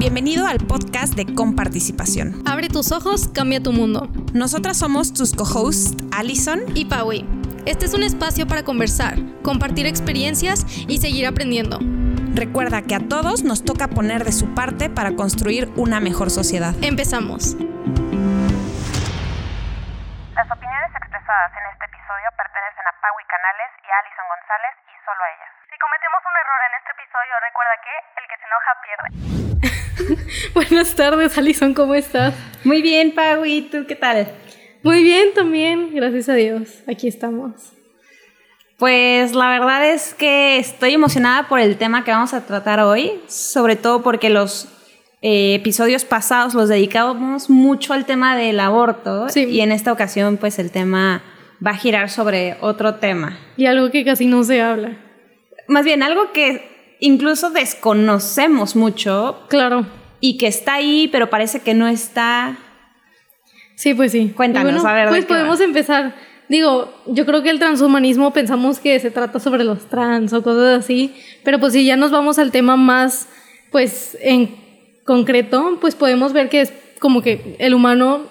Bienvenido al podcast de Comparticipación. Abre tus ojos, cambia tu mundo. Nosotras somos tus co-hosts, Allison y Paui. Este es un espacio para conversar, compartir experiencias y seguir aprendiendo. Recuerda que a todos nos toca poner de su parte para construir una mejor sociedad. Empezamos. Las opiniones expresadas en este episodio pertenecen Paui Canales y a Alison González y solo a ellas. Si cometemos un error en este episodio, recuerda que el que se enoja pierde. Buenas tardes, Alison, ¿cómo estás? Muy bien, Paui, ¿tú qué tal? Muy bien también, gracias a Dios. Aquí estamos. Pues la verdad es que estoy emocionada por el tema que vamos a tratar hoy, sobre todo porque los eh, episodios pasados los dedicábamos mucho al tema del aborto y en esta ocasión pues el tema va a girar sobre otro tema. Y algo que casi no se habla. Más bien algo que incluso desconocemos mucho. Claro. Y que está ahí, pero parece que no está. Sí, pues sí. Cuéntanos, a ver. Pues podemos empezar. Digo, yo creo que el transhumanismo pensamos que se trata sobre los trans o cosas así, pero pues si ya nos vamos al tema más, pues en concreto, pues podemos ver que es como que el humano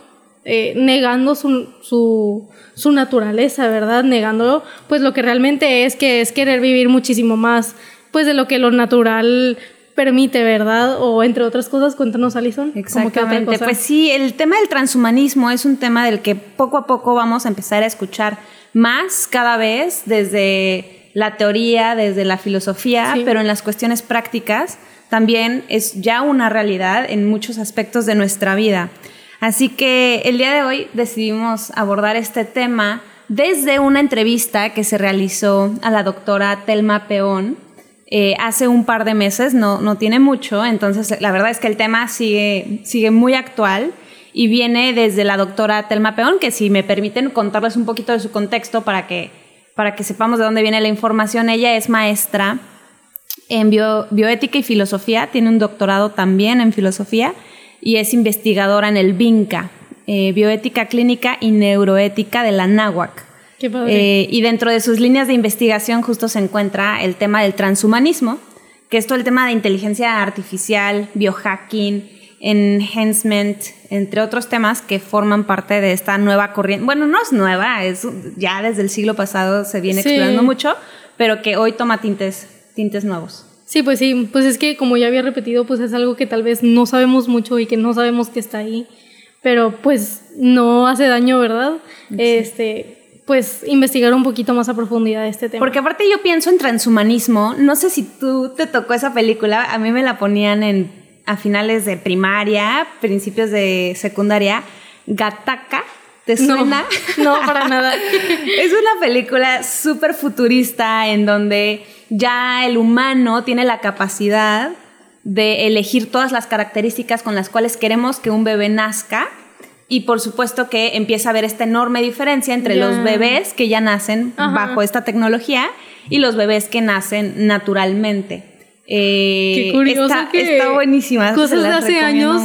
eh, negando su, su, su, naturaleza, ¿verdad? Negándolo, pues lo que realmente es que es querer vivir muchísimo más, pues de lo que lo natural permite, ¿verdad? O entre otras cosas, cuéntanos, Alison. Exactamente. Pues sí, el tema del transhumanismo es un tema del que poco a poco vamos a empezar a escuchar más cada vez desde la teoría, desde la filosofía, pero en las cuestiones prácticas también es ya una realidad en muchos aspectos de nuestra vida. Así que el día de hoy decidimos abordar este tema desde una entrevista que se realizó a la doctora Telma Peón, eh, hace un par de meses, no, no tiene mucho, entonces la verdad es que el tema sigue, sigue muy actual y viene desde la doctora Telma Peón, que si me permiten contarles un poquito de su contexto para que, para que sepamos de dónde viene la información, ella es maestra en bioética y filosofía, tiene un doctorado también en filosofía y es investigadora en el BINCA, eh, bioética clínica y neuroética de la NAWAC. Eh, y dentro de sus líneas de investigación justo se encuentra el tema del transhumanismo, que es todo el tema de inteligencia artificial, biohacking, enhancement, entre otros temas que forman parte de esta nueva corriente. Bueno, no es nueva, es ya desde el siglo pasado se viene explorando mucho, pero que hoy toma tintes, tintes nuevos. Sí, pues sí, pues es que como ya había repetido, pues es algo que tal vez no sabemos mucho y que no sabemos que está ahí, pero pues no hace daño, ¿verdad? Este, pues investigar un poquito más a profundidad este tema. Porque aparte yo pienso en transhumanismo, no sé si tú te tocó esa película, a mí me la ponían en a finales de primaria, principios de secundaria, Gataka. ¿Te suena? No, para nada. es una película súper futurista en donde ya el humano tiene la capacidad de elegir todas las características con las cuales queremos que un bebé nazca y por supuesto que empieza a haber esta enorme diferencia entre los bebés que ya nacen bajo esta tecnología y los bebés que nacen naturalmente. Eh, Qué curioso está, está buenísima. Cosas de hace años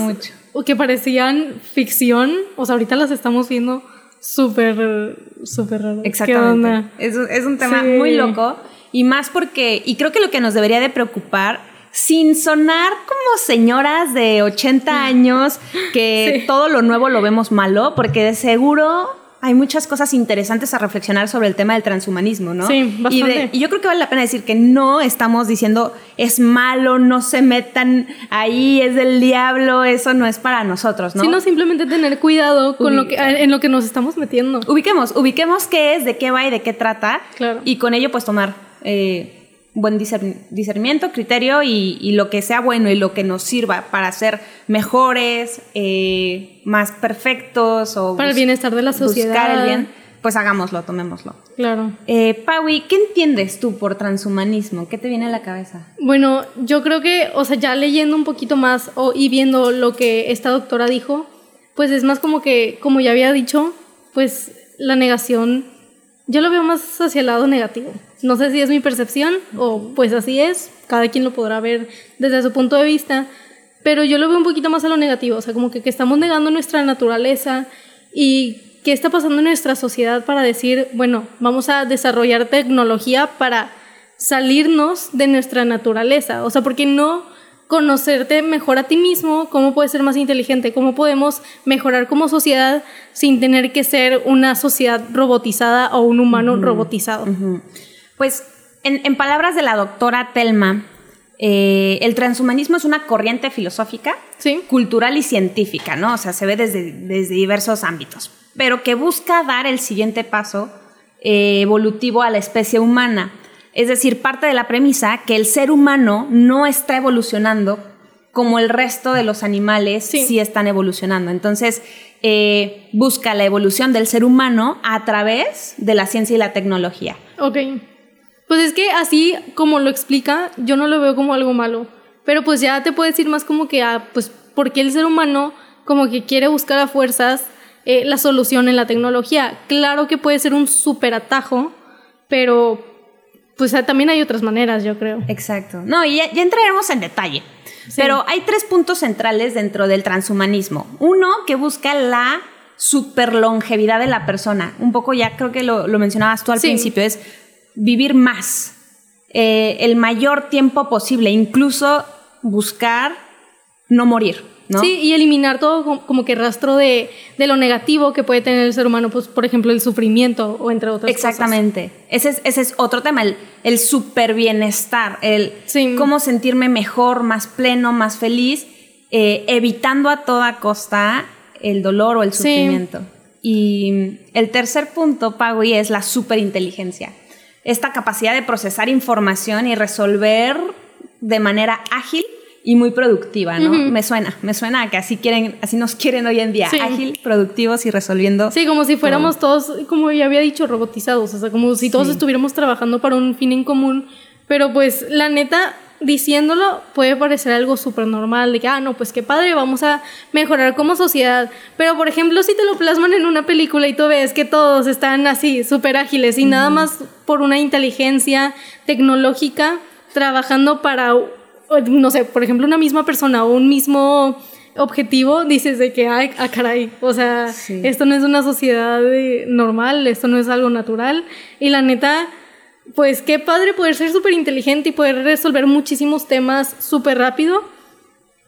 o que parecían ficción, o sea, ahorita las estamos viendo súper, súper raro. Exactamente. Es, es, un tema muy loco y más porque, y creo que lo que nos debería de preocupar sin sonar como señoras de 80 años que todo lo nuevo lo vemos malo, porque de seguro hay muchas cosas interesantes a reflexionar sobre el tema del transhumanismo, ¿no? Sí, bastante. Y, yo creo que vale la pena decir que no estamos diciendo es malo, no se metan ahí, es del diablo, eso no es para nosotros, ¿no? Sino simplemente tener cuidado con lo que, en lo que nos estamos metiendo. Ubiquemos, ubiquemos qué es, de qué va y de qué trata. Claro. Y con ello pues tomar... Eh, buen discernimiento, criterio y, lo que sea bueno y lo que nos sirva para ser mejores, eh, más perfectos o para el bienestar de la sociedad. Buscar el bien, pues hagámoslo, tomémoslo. Claro. Eh, Paui, ¿qué entiendes tú por transhumanismo? ¿Qué te viene a la cabeza? Bueno, yo creo que, o sea, ya leyendo un poquito más o, y viendo lo que esta doctora dijo, pues es más como que, como ya había dicho, pues la negación, yo lo veo más hacia el lado negativo. No sé si es mi percepción o pues así es, cada quien lo podrá ver desde su punto de vista, pero yo lo veo un poquito más a lo negativo, o sea, como que, que estamos negando nuestra naturaleza y qué está pasando en nuestra sociedad para decir, bueno, vamos a desarrollar tecnología para salirnos de nuestra naturaleza, o sea, porque no conocerte mejor a ti mismo, cómo puedes ser más inteligente, cómo podemos mejorar como sociedad sin tener que ser una sociedad robotizada o un humano robotizado. Pues en, palabras de la doctora Telma, eh, el transhumanismo es una corriente filosófica, cultural y científica, ¿no? O sea, se ve desde, desde diversos ámbitos, pero que busca dar el siguiente paso eh, evolutivo a la especie humana es decir, parte de la premisa que el ser humano no está evolucionando como el resto de los animales sí, están evolucionando. Entonces, eh, busca la evolución del ser humano a través de la ciencia y la tecnología. Ok. Pues es que así como lo explica, yo no lo veo como algo malo. Pero pues ya te puedo decir más como que, ah, pues, porque el ser humano como que quiere buscar a fuerzas eh, la solución en la tecnología. Claro que puede ser un súper atajo, pero pues también hay otras maneras, yo creo. Exacto. No, y ya, entraremos en detalle. Pero hay tres puntos centrales dentro del transhumanismo. Uno, que busca la superlongevidad de la persona. Un poco ya creo que lo, mencionabas tú al principio, es vivir más, eh, el mayor tiempo posible, incluso buscar no morir. Sí, y eliminar todo como que rastro de, lo negativo que puede tener el ser humano, pues por ejemplo el sufrimiento o entre otras Exactamente. Ese es, ese es otro tema, el, el super bienestar, el cómo sentirme mejor, más pleno, más feliz, eh, evitando a toda costa el dolor o el sufrimiento. Y el tercer punto, Pagui, es la superinteligencia. Esta capacidad de procesar información y resolver de manera ágil y muy productiva, ¿no? Me suena, me suena a que así quieren, así nos quieren hoy en día, ágil, productivos y resolviendo. Sí, como si fuéramos todos, como ya había dicho, robotizados, o sea, como si todos estuviéramos trabajando para un fin en común, pero pues la neta, diciéndolo puede parecer algo súper normal, de que, ah, no, pues qué padre, vamos a mejorar como sociedad. Pero, por ejemplo, si te lo plasman en una película y tú ves que todos están así, súper ágiles y nada más por una inteligencia tecnológica trabajando para no sé, por ejemplo, una misma persona o un mismo objetivo, dices de que, ay, ah, caray, o sea, esto no es una sociedad normal, esto no es algo natural. Y la neta, pues qué padre poder ser súper inteligente y poder resolver muchísimos temas súper rápido,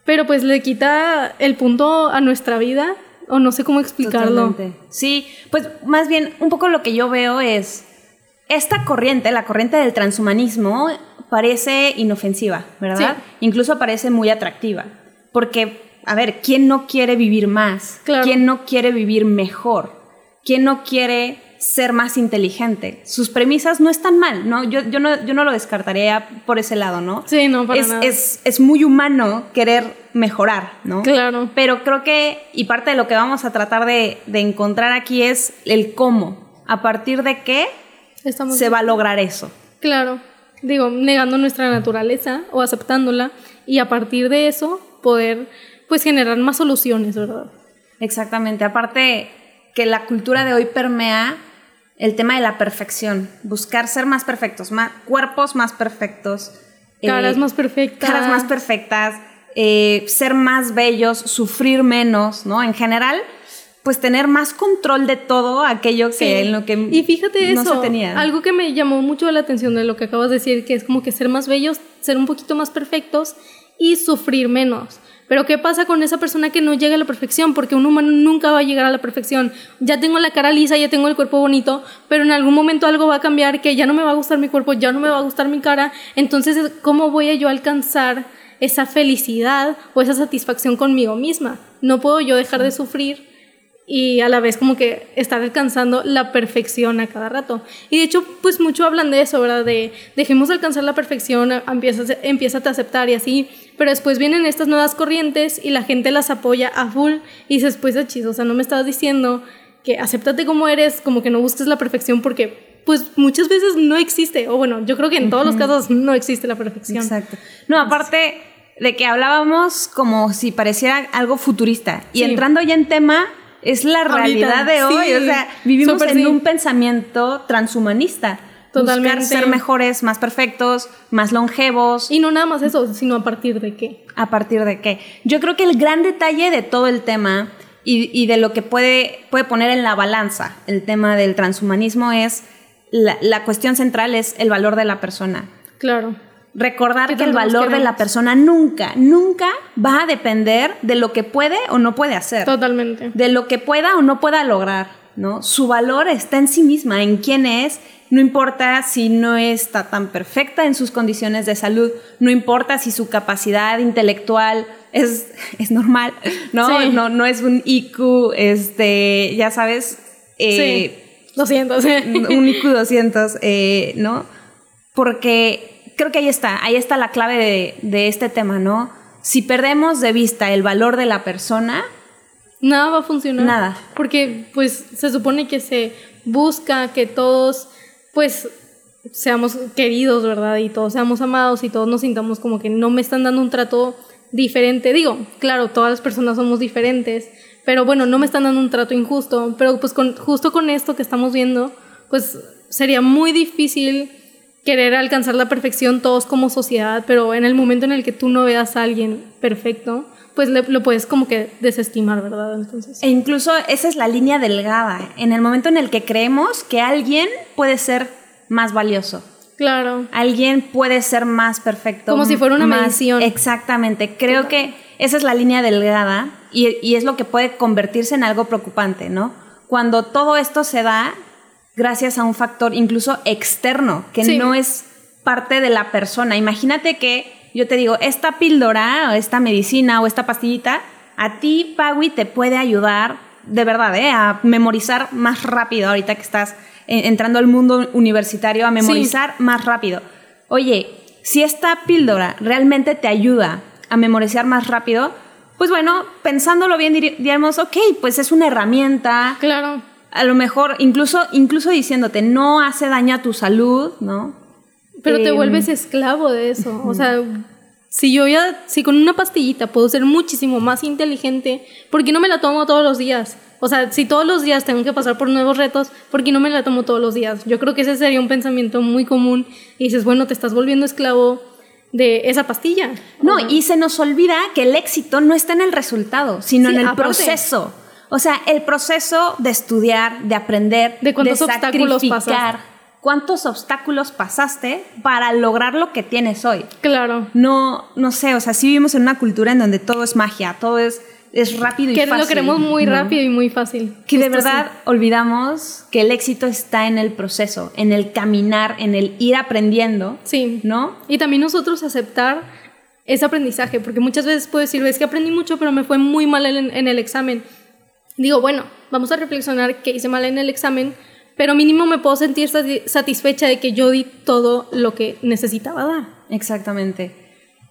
pero pues le quita el punto a nuestra vida, o no sé cómo explicarlo. Sí, pues más bien, un poco lo que yo veo es esta corriente, la corriente del transhumanismo, parece inofensiva, ¿verdad? Incluso parece muy atractiva. Porque, a ver, ¿quién no quiere vivir más? ¿Quién no quiere vivir mejor? ¿Quién no quiere ser más inteligente? Sus premisas no están mal, ¿no? Yo, yo, no, yo no lo descartaría por ese lado, ¿no? Sí, no, para es, nada. Es, es muy humano querer mejorar, ¿no? Claro. Pero creo que, y parte de lo que vamos a tratar de, de encontrar aquí es el cómo. ¿A partir de qué se va a lograr eso? Claro digo, negando nuestra naturaleza o aceptándola y a partir de eso poder pues generar más soluciones, ¿verdad? Exactamente, aparte que la cultura de hoy permea el tema de la perfección, buscar ser más perfectos, más, cuerpos más perfectos, caras eh, más perfectas, caras más perfectas, eh, ser más bellos, sufrir menos, ¿no? En general, pues tener más control de todo aquello que en lo que y fíjate no eso, se tenía. Algo que me llamó mucho la atención de lo que acabas de decir, que es como que ser más bellos, ser un poquito más perfectos y sufrir menos. Pero ¿qué pasa con esa persona que no llega a la perfección? Porque un humano nunca va a llegar a la perfección. Ya tengo la cara lisa, ya tengo el cuerpo bonito, pero en algún momento algo va a cambiar, que ya no me va a gustar mi cuerpo, ya no me va a gustar mi cara. Entonces, ¿cómo voy a yo alcanzar esa felicidad o esa satisfacción conmigo misma? No puedo yo dejar de sufrir y a la vez como que estar alcanzando la perfección a cada rato. Y de hecho, pues mucho hablan de eso, ¿verdad? De dejemos alcanzar la perfección, empieza a aceptar y así, pero después vienen estas nuevas corrientes y la gente las apoya a full y dices, pues, chis, o sea, no me estabas diciendo que acéptate como eres, como que no busques la perfección porque pues muchas veces no existe, o bueno, yo creo que en todos los casos no existe la perfección. Exacto. No, aparte de que hablábamos como si pareciera algo futurista y entrando ya en tema, es la realidad de hoy. o sea, vivimos en un pensamiento transhumanista. Totalmente. Buscar ser mejores, más perfectos, más longevos. Y no nada más eso, sino a partir de qué. A partir de qué. Yo creo que el gran detalle de todo el tema y, de lo que puede, puede poner en la balanza el tema del transhumanismo es la, la cuestión central es el valor de la persona. Claro. recordar que el valor de la persona nunca, nunca va a depender de lo que puede o no puede hacer. Totalmente. De lo que pueda o no pueda lograr, ¿no? Su valor está en sí misma, en quién es, no importa si no está tan perfecta en sus condiciones de salud, no importa si su capacidad intelectual es, es normal, ¿no? ¿no? No es un IQ, este, ya sabes. Eh, sí. 200. Un IQ 200, eh, ¿no? Porque creo que ahí está, ahí está la clave de, de este tema, ¿no? Si perdemos de vista el valor de la persona, nada va a funcionar. Nada. Porque pues se supone que se busca que todos pues seamos queridos, ¿verdad? Y todos seamos amados y todos nos sintamos como que no me están dando un trato diferente. Digo, claro, todas las personas somos diferentes, pero bueno, no me están dando un trato injusto. Pero pues con, justo con esto que estamos viendo, pues sería muy difícil querer alcanzar la perfección todos como sociedad, pero en el momento en el que tú no veas a alguien perfecto, pues lo puedes como que desestimar, ¿verdad? Entonces. E incluso esa es la línea delgada, en el momento en el que creemos que alguien puede ser más valioso. Claro. Alguien puede ser más perfecto. Como si fuera una más, Exactamente. Creo que esa es la línea delgada y, y es lo que puede convertirse en algo preocupante, ¿no? Cuando todo esto se da gracias a un factor incluso externo, que no es parte de la persona. Imagínate que yo te digo, esta píldora o esta medicina o esta pastillita, a ti, Pagui, te puede ayudar de verdad, ¿eh? a memorizar más rápido ahorita que estás entrando al mundo universitario, a memorizar más rápido. Oye, si esta píldora realmente te ayuda a memorizar más rápido, pues bueno, pensándolo bien diríamos, ok, pues es una herramienta. Claro. A lo mejor, incluso, incluso diciéndote, no hace daño a tu salud, ¿no? Pero te em, vuelves esclavo de eso. O sea, si yo ya, si con una pastillita puedo ser muchísimo más inteligente, ¿por qué no me la tomo todos los días? O sea, si todos los días tengo que pasar por nuevos retos, ¿por qué no me la tomo todos los días? Yo creo que ese sería un pensamiento muy común. Y dices, bueno, te estás volviendo esclavo de esa pastilla. No, y se nos olvida que el éxito no está en el resultado, sino en el proceso. O sea, el proceso de estudiar, de aprender, de cuántos obstáculos pasar cuántos obstáculos pasaste para lograr lo que tienes hoy. Claro. No, no sé, o sea, sí vivimos en una cultura en donde todo es magia, todo es, es rápido y que fácil. lo queremos muy rápido y muy fácil. Que de verdad olvidamos que el éxito está en el proceso, en el caminar, en el ir aprendiendo. Sí. ¿No? Y también nosotros aceptar ese aprendizaje, porque muchas veces puedo decir, es que aprendí mucho, pero me fue muy mal en, en el examen. Digo, bueno, vamos a reflexionar qué hice mal en el examen pero mínimo me puedo sentir satisfecha de que yo di todo lo que necesitaba dar. Exactamente.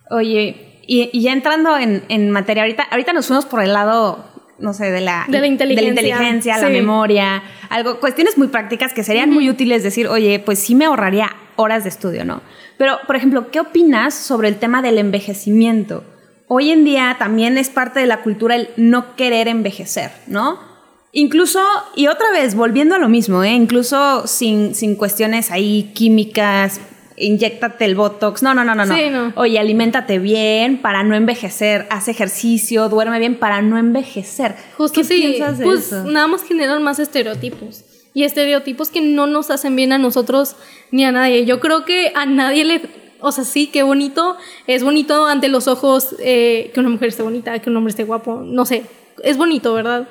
Oye, y, ya entrando en, materia, ahorita, ahorita nos fuimos por el lado, no sé, de la, de la inteligencia, la, inteligencia, la memoria, algo, cuestiones muy prácticas que serían muy útiles decir, oye, pues sí me ahorraría horas de estudio, ¿no? Pero, por ejemplo, ¿qué opinas sobre el tema del envejecimiento? Hoy en día también es parte de la cultura el no querer envejecer, ¿no? Incluso, y otra vez, volviendo a lo mismo, ¿eh? incluso sin, sin cuestiones ahí químicas, inyectate el Botox. No, no, no, no, no. Sí, no. Oye, aliméntate bien para no envejecer. Haz ejercicio, duerme bien para no envejecer. Justo ¿Qué piensas de pues nada más generan más estereotipos. Y estereotipos que no nos hacen bien a nosotros ni a nadie. Yo creo que a nadie le. O sea, sí, qué bonito. Es bonito ante los ojos eh, que una mujer esté bonita, que un hombre esté guapo. No sé. Es bonito, ¿verdad?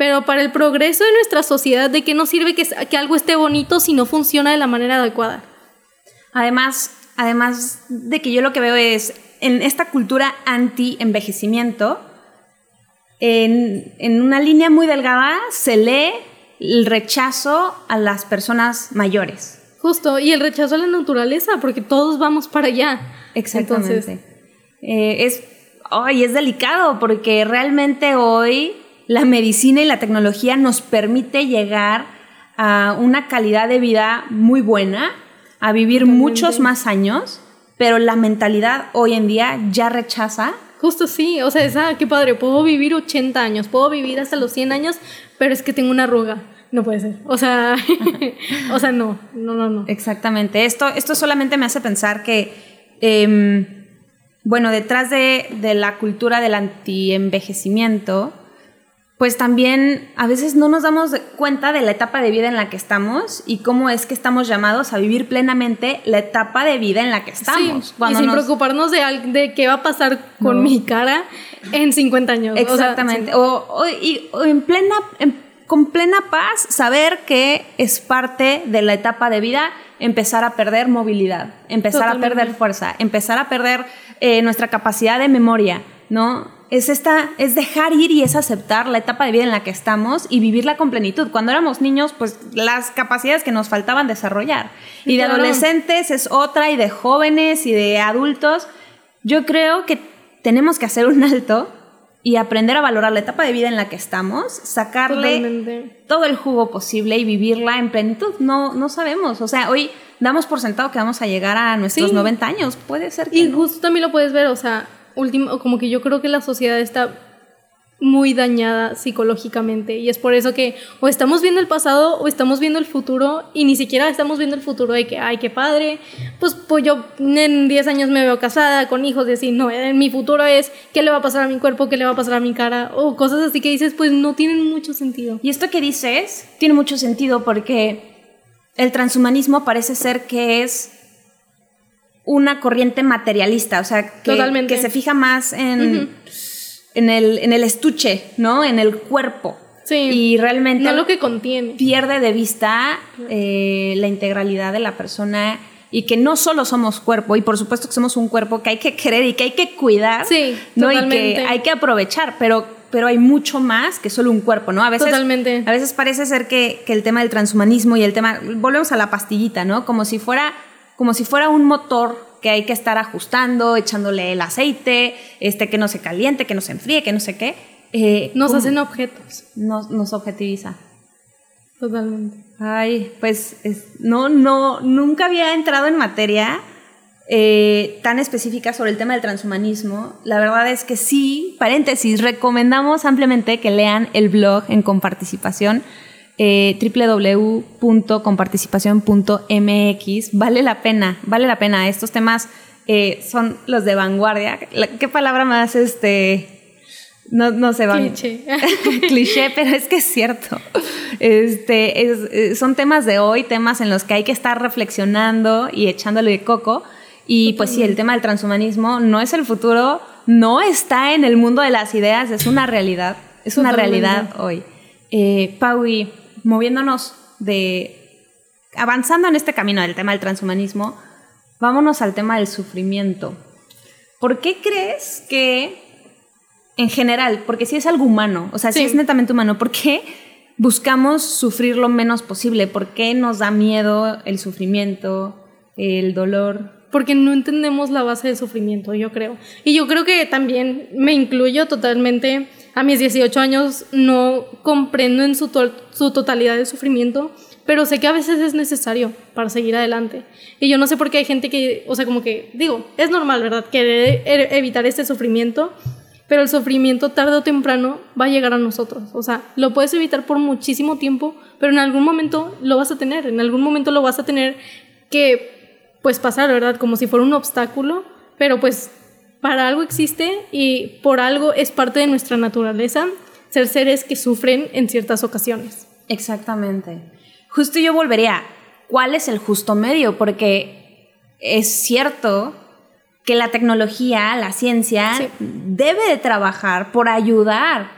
Pero para el progreso de nuestra sociedad, ¿de qué nos sirve que, que algo esté bonito si no funciona de la manera adecuada? Además, además de que yo lo que veo es, en esta cultura anti-envejecimiento, en, en, una línea muy delgada se lee el rechazo a las personas mayores. Justo, y el rechazo a la naturaleza, porque todos vamos para allá. Exactamente. Eh, es, hoy es delicado, porque realmente hoy la medicina y la tecnología nos permite llegar a una calidad de vida muy buena, a vivir muchos más años, pero la mentalidad hoy en día ya rechaza. Justo sí, o sea, es, ah, qué padre, puedo vivir 80 años, puedo vivir hasta los 100 años, pero es que tengo una arruga. No puede ser. O sea, o sea, no, no, no, no. Exactamente. Esto, esto solamente me hace pensar que, em, bueno, detrás de, de, la cultura del antienvejecimiento pues también a veces no nos damos cuenta de la etapa de vida en la que estamos y cómo es que estamos llamados a vivir plenamente la etapa de vida en la que estamos. y sin preocuparnos de, de, qué va a pasar con mi cara en 50 años. Exactamente. O, y, en plena, con plena paz, saber que es parte de la etapa de vida empezar a perder movilidad, empezar a perder fuerza, empezar a perder eh, nuestra capacidad de memoria, ¿no? Es esta, es dejar ir y es aceptar la etapa de vida en la que estamos y vivirla con plenitud. Cuando éramos niños, pues las capacidades que nos faltaban desarrollar. Y de adolescentes es otra, y de jóvenes y de adultos. Yo creo que tenemos que hacer un alto y aprender a valorar la etapa de vida en la que estamos, sacarle todo el jugo posible y vivirla en plenitud. No, no sabemos. O sea, hoy damos por sentado que vamos a llegar a nuestros 90 años. Puede ser que. Y justo también lo puedes ver, o sea, último, como que yo creo que la sociedad está muy dañada psicológicamente y es por eso que o estamos viendo el pasado o estamos viendo el futuro y ni siquiera estamos viendo el futuro de que, ay, qué padre, pues, pues yo en 10 años me veo casada con hijos y así, no, mi futuro es qué le va a pasar a mi cuerpo, qué le va a pasar a mi cara o cosas así que dices, pues no tienen mucho sentido. Y esto que dices tiene mucho sentido porque el transhumanismo parece ser que es una corriente materialista, o sea, que, que se fija más en, en, el, en el estuche, ¿no? En el cuerpo. Sí. Y realmente... No lo que contiene. Pierde de vista eh, la integralidad de la persona y que no solo somos cuerpo, y por supuesto que somos un cuerpo que hay que querer y que hay que cuidar, sí, ¿no? Y que hay que aprovechar, pero, pero hay mucho más que solo un cuerpo, ¿no? A veces, totalmente. A veces parece ser que, que el tema del transhumanismo y el tema, volvemos a la pastillita, ¿no? Como si fuera como si fuera un motor que hay que estar ajustando, echándole el aceite, este, que no se caliente, que no se enfríe, que no sé qué. Eh, nos hacen objetos. Nos, nos objetiviza. Totalmente. Ay, pues no, no, nunca había entrado en materia eh, tan específica sobre el tema del transhumanismo. La verdad es que sí, paréntesis, recomendamos ampliamente que lean el blog en comparticipación eh, www.comparticipación.mx. Vale la pena, vale la pena. Estos temas eh, son los de vanguardia. ¿Qué palabra más este? No, no sé, cliché. cliché, pero es que es cierto. Este, eh, son temas de hoy, temas en los que hay que estar reflexionando y echándole de coco. Y pues sí, el tema del transhumanismo no es el futuro, no está en el mundo de las ideas, es una realidad, es una realidad hoy. Eh, Paui, moviéndonos de, avanzando en este camino del tema del transhumanismo, vámonos al tema del sufrimiento. ¿Por qué crees que, en general, porque si es algo humano, o sea, si es netamente humano, ¿por qué buscamos sufrir lo menos posible? ¿Por qué nos da miedo el sufrimiento, el dolor? Porque no entendemos la base del sufrimiento, yo creo. Y yo creo que también me incluyo totalmente a mis 18 años no comprendo en su, totalidad el sufrimiento, pero sé que a veces es necesario para seguir adelante. Y yo no sé por qué hay gente que, o sea, como que, digo, es normal, ¿verdad? Querer e-, evitar este sufrimiento, pero el sufrimiento tarde o temprano va a llegar a nosotros. O sea, lo puedes evitar por muchísimo tiempo, pero en algún momento lo vas a tener, en algún momento lo vas a tener que, pues, pasar, ¿verdad? Como si fuera un obstáculo, pero pues para algo existe y por algo es parte de nuestra naturaleza ser seres que sufren en ciertas ocasiones. Exactamente. Justo yo volvería, ¿cuál es el justo medio? Porque es cierto que la tecnología, la ciencia, debe de trabajar por ayudar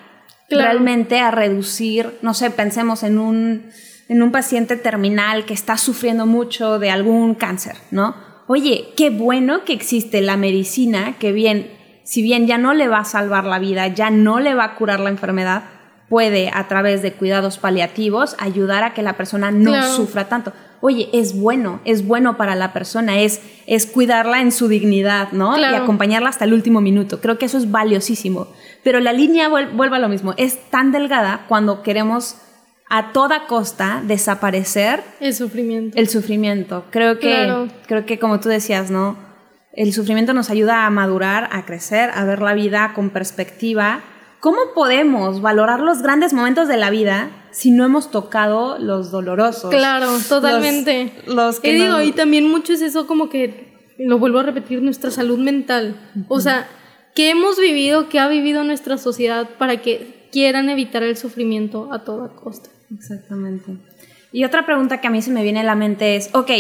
realmente a reducir, no sé, pensemos en un, en un paciente terminal que está sufriendo mucho de algún cáncer, ¿no? Oye, qué bueno que existe la medicina, que bien, si bien ya no le va a salvar la vida, ya no le va a curar la enfermedad, puede a través de cuidados paliativos ayudar a que la persona no sufra tanto. Oye, es bueno, es bueno para la persona, es, es cuidarla en su dignidad, ¿no? Y acompañarla hasta el último minuto. Creo que eso es valiosísimo. Pero la línea vuelve a lo mismo, es tan delgada cuando queremos a toda costa desaparecer el sufrimiento. El sufrimiento. Creo que, creo que como tú decías, ¿no? El sufrimiento nos ayuda a madurar, a crecer, a ver la vida con perspectiva. ¿Cómo podemos valorar los grandes momentos de la vida si no hemos tocado los dolorosos? Claro, totalmente. Los, que y digo, y también mucho es eso como que, lo vuelvo a repetir, nuestra salud mental. O sea, ¿qué hemos vivido, qué ha vivido nuestra sociedad para que quieran evitar el sufrimiento a toda costa. Exactamente. Y otra pregunta que a mí se me viene a la mente es, ok,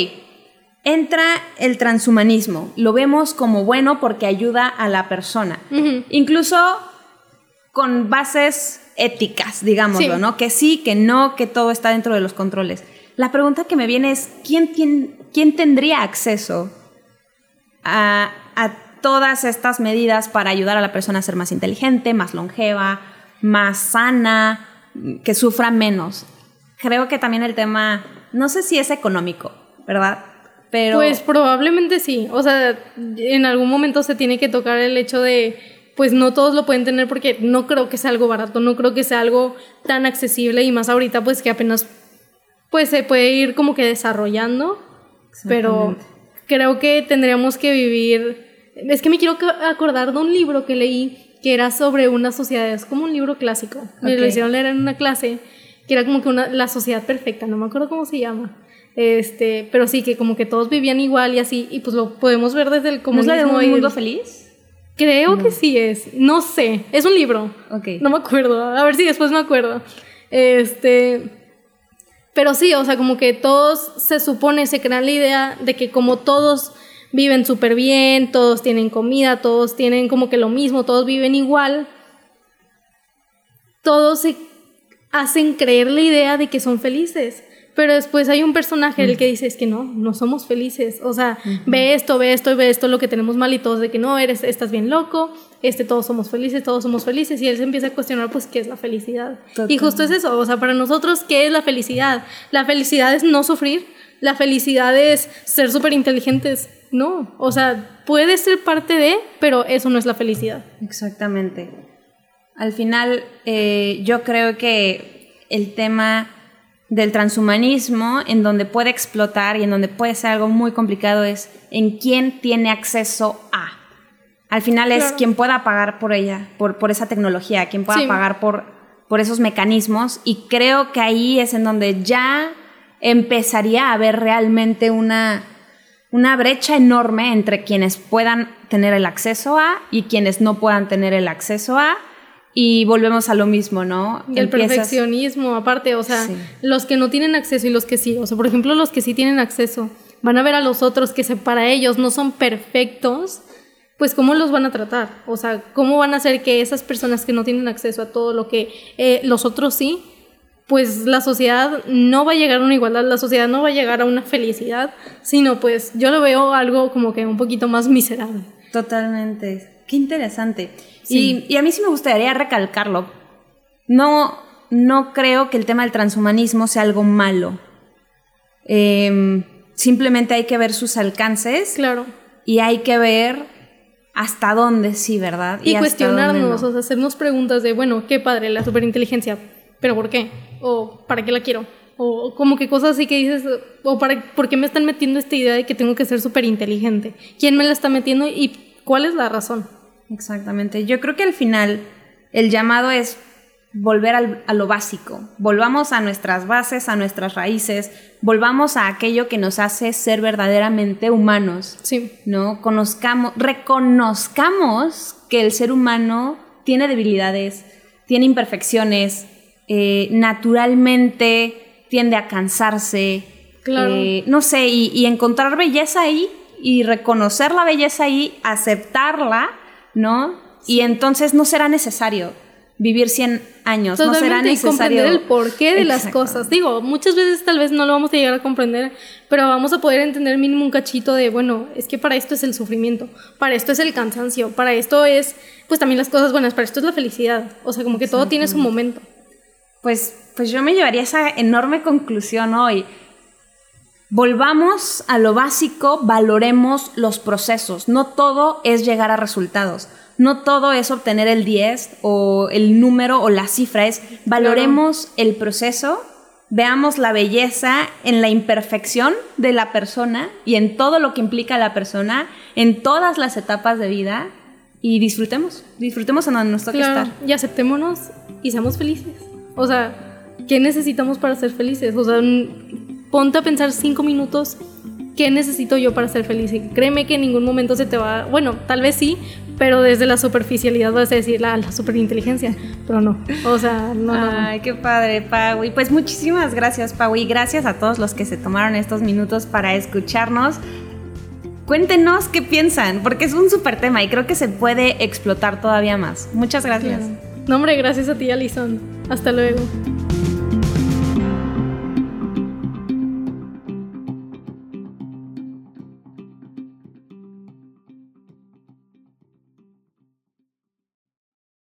entra el transhumanismo, lo vemos como bueno porque ayuda a la persona, incluso con bases éticas, digámoslo, ¿no? Que sí, que no, que todo está dentro de los controles. La pregunta que me viene es, ¿quién, quién tendría acceso a, a todas estas medidas para ayudar a la persona a ser más inteligente, más longeva, más sana, que sufra menos? Creo que también el tema, no sé si es económico, ¿verdad? Pero... Pues probablemente sí. O sea, en algún momento se tiene que tocar el hecho de, pues no todos lo pueden tener porque no creo que sea algo barato, no creo que sea algo tan accesible y más ahorita pues que apenas pues se puede ir como que desarrollando, pero creo que tendríamos que vivir... Es que me quiero acordar de un libro que leí que era sobre una sociedad, es como un libro clásico, me lo hicieron leer en una clase, que era como que una, la sociedad perfecta, no me acuerdo cómo se llama. Este, pero sí, que como que todos vivían igual y así, y pues lo podemos ver desde el comunismo. ¿Es la de un mundo feliz? Creo que sí es. No sé. Es un libro. Ok. No me acuerdo. A ver si después me acuerdo. Este. Pero sí, o sea, como que todos se supone, se crean la idea de que como todos viven súper bien, todos tienen comida, todos tienen como que lo mismo, todos viven igual, todos se hacen creer la idea de que son felices. Pero después hay un personaje el que dice, es que no, no somos felices. O sea, ve esto, ve esto, ve esto, lo que tenemos mal y todos de que no, eres, estás bien loco, este, todos somos felices, todos somos felices. Y él se empieza a cuestionar, pues, ¿qué es la felicidad? Y justo es eso, o sea, para nosotros, ¿qué es la felicidad? La felicidad es no sufrir, la felicidad es ser súper inteligentes. No, o sea, puede ser parte de, pero eso no es la felicidad. Exactamente. Al final, eh, yo creo que el tema del transhumanismo, en donde puede explotar y en donde puede ser algo muy complicado, es en quién tiene acceso a. Al final es quien pueda pagar por ella, por, por esa tecnología, quien pueda pagar por, por esos mecanismos. Y creo que ahí es en donde ya empezaría a haber realmente una, una brecha enorme entre quienes puedan tener el acceso a y quienes no puedan tener el acceso a y volvemos a lo mismo, ¿no? El perfeccionismo, aparte, o sea, los que no tienen acceso y los que sí, o sea, por ejemplo, los que sí tienen acceso van a ver a los otros que para ellos no son perfectos, pues cómo los van a tratar, o sea, cómo van a hacer que esas personas que no tienen acceso a todo lo que eh, los otros sí, pues la sociedad no va a llegar a una igualdad, la sociedad no va a llegar a una felicidad, sino pues yo lo veo algo como que un poquito más miserable. Totalmente, qué interesante. Y, a mí sí me gustaría recalcarlo. No, no creo que el tema del transhumanismo sea algo malo. Em, simplemente hay que ver sus alcances. Claro. Y hay que ver hasta dónde sí, ¿verdad? Y, cuestionarnos, o sea, hacernos preguntas de, bueno, qué padre la superinteligencia, pero ¿por qué? ¿O para qué la quiero? O como que cosas así que dices, o para, ¿por qué me están metiendo esta idea de que tengo que ser súper inteligente? ¿Quién me la está metiendo y cuál es la razón? Exactamente. Yo creo que al final el llamado es volver a lo básico. Volvamos a nuestras bases, a nuestras raíces, volvamos a aquello que nos hace ser verdaderamente humanos. Sí. ¿No? Conozcamos, reconozcamos que el ser humano tiene debilidades, tiene imperfecciones, eh, naturalmente tiende a cansarse. Claro. Eh, no sé, y encontrar belleza ahí y reconocer la belleza ahí, aceptarla ¿no? Y entonces no será necesario vivir 100 años, no será necesario comprender el porqué de las cosas. Digo, muchas veces tal vez no lo vamos a llegar a comprender, pero vamos a poder entender mínimo un cachito de, bueno, es que para esto es el sufrimiento, para esto es el cansancio, para esto es, pues también las cosas buenas, para esto es la felicidad. O sea, como que todo tiene su momento. Pues, pues yo me llevaría esa enorme conclusión hoy. Volvamos a lo básico, valoremos los procesos. No todo es llegar a resultados. No todo es obtener el 10 o el número o la cifra. Es valoremos el proceso, veamos la belleza en la imperfección de la persona y en todo lo que implica la persona, en todas las etapas de vida y disfrutemos. Disfrutemos en donde nos toque estar. Y aceptémonos y seamos felices. O sea, ¿qué necesitamos para ser felices? O sea, ponte a pensar cinco minutos ¿qué necesito yo para ser feliz? Y créeme que en ningún momento se te va, bueno, tal vez sí, pero desde la superficialidad vas a decir la, la superinteligencia, pero no, o sea, no. Ay, qué padre, Pau. Y pues muchísimas gracias, Pau, y gracias a todos los que se tomaron estos minutos para escucharnos. Cuéntenos qué piensan, porque es un súper tema y creo que se puede explotar todavía más. Muchas gracias. No, hombre, gracias a ti, Alison. Hasta luego.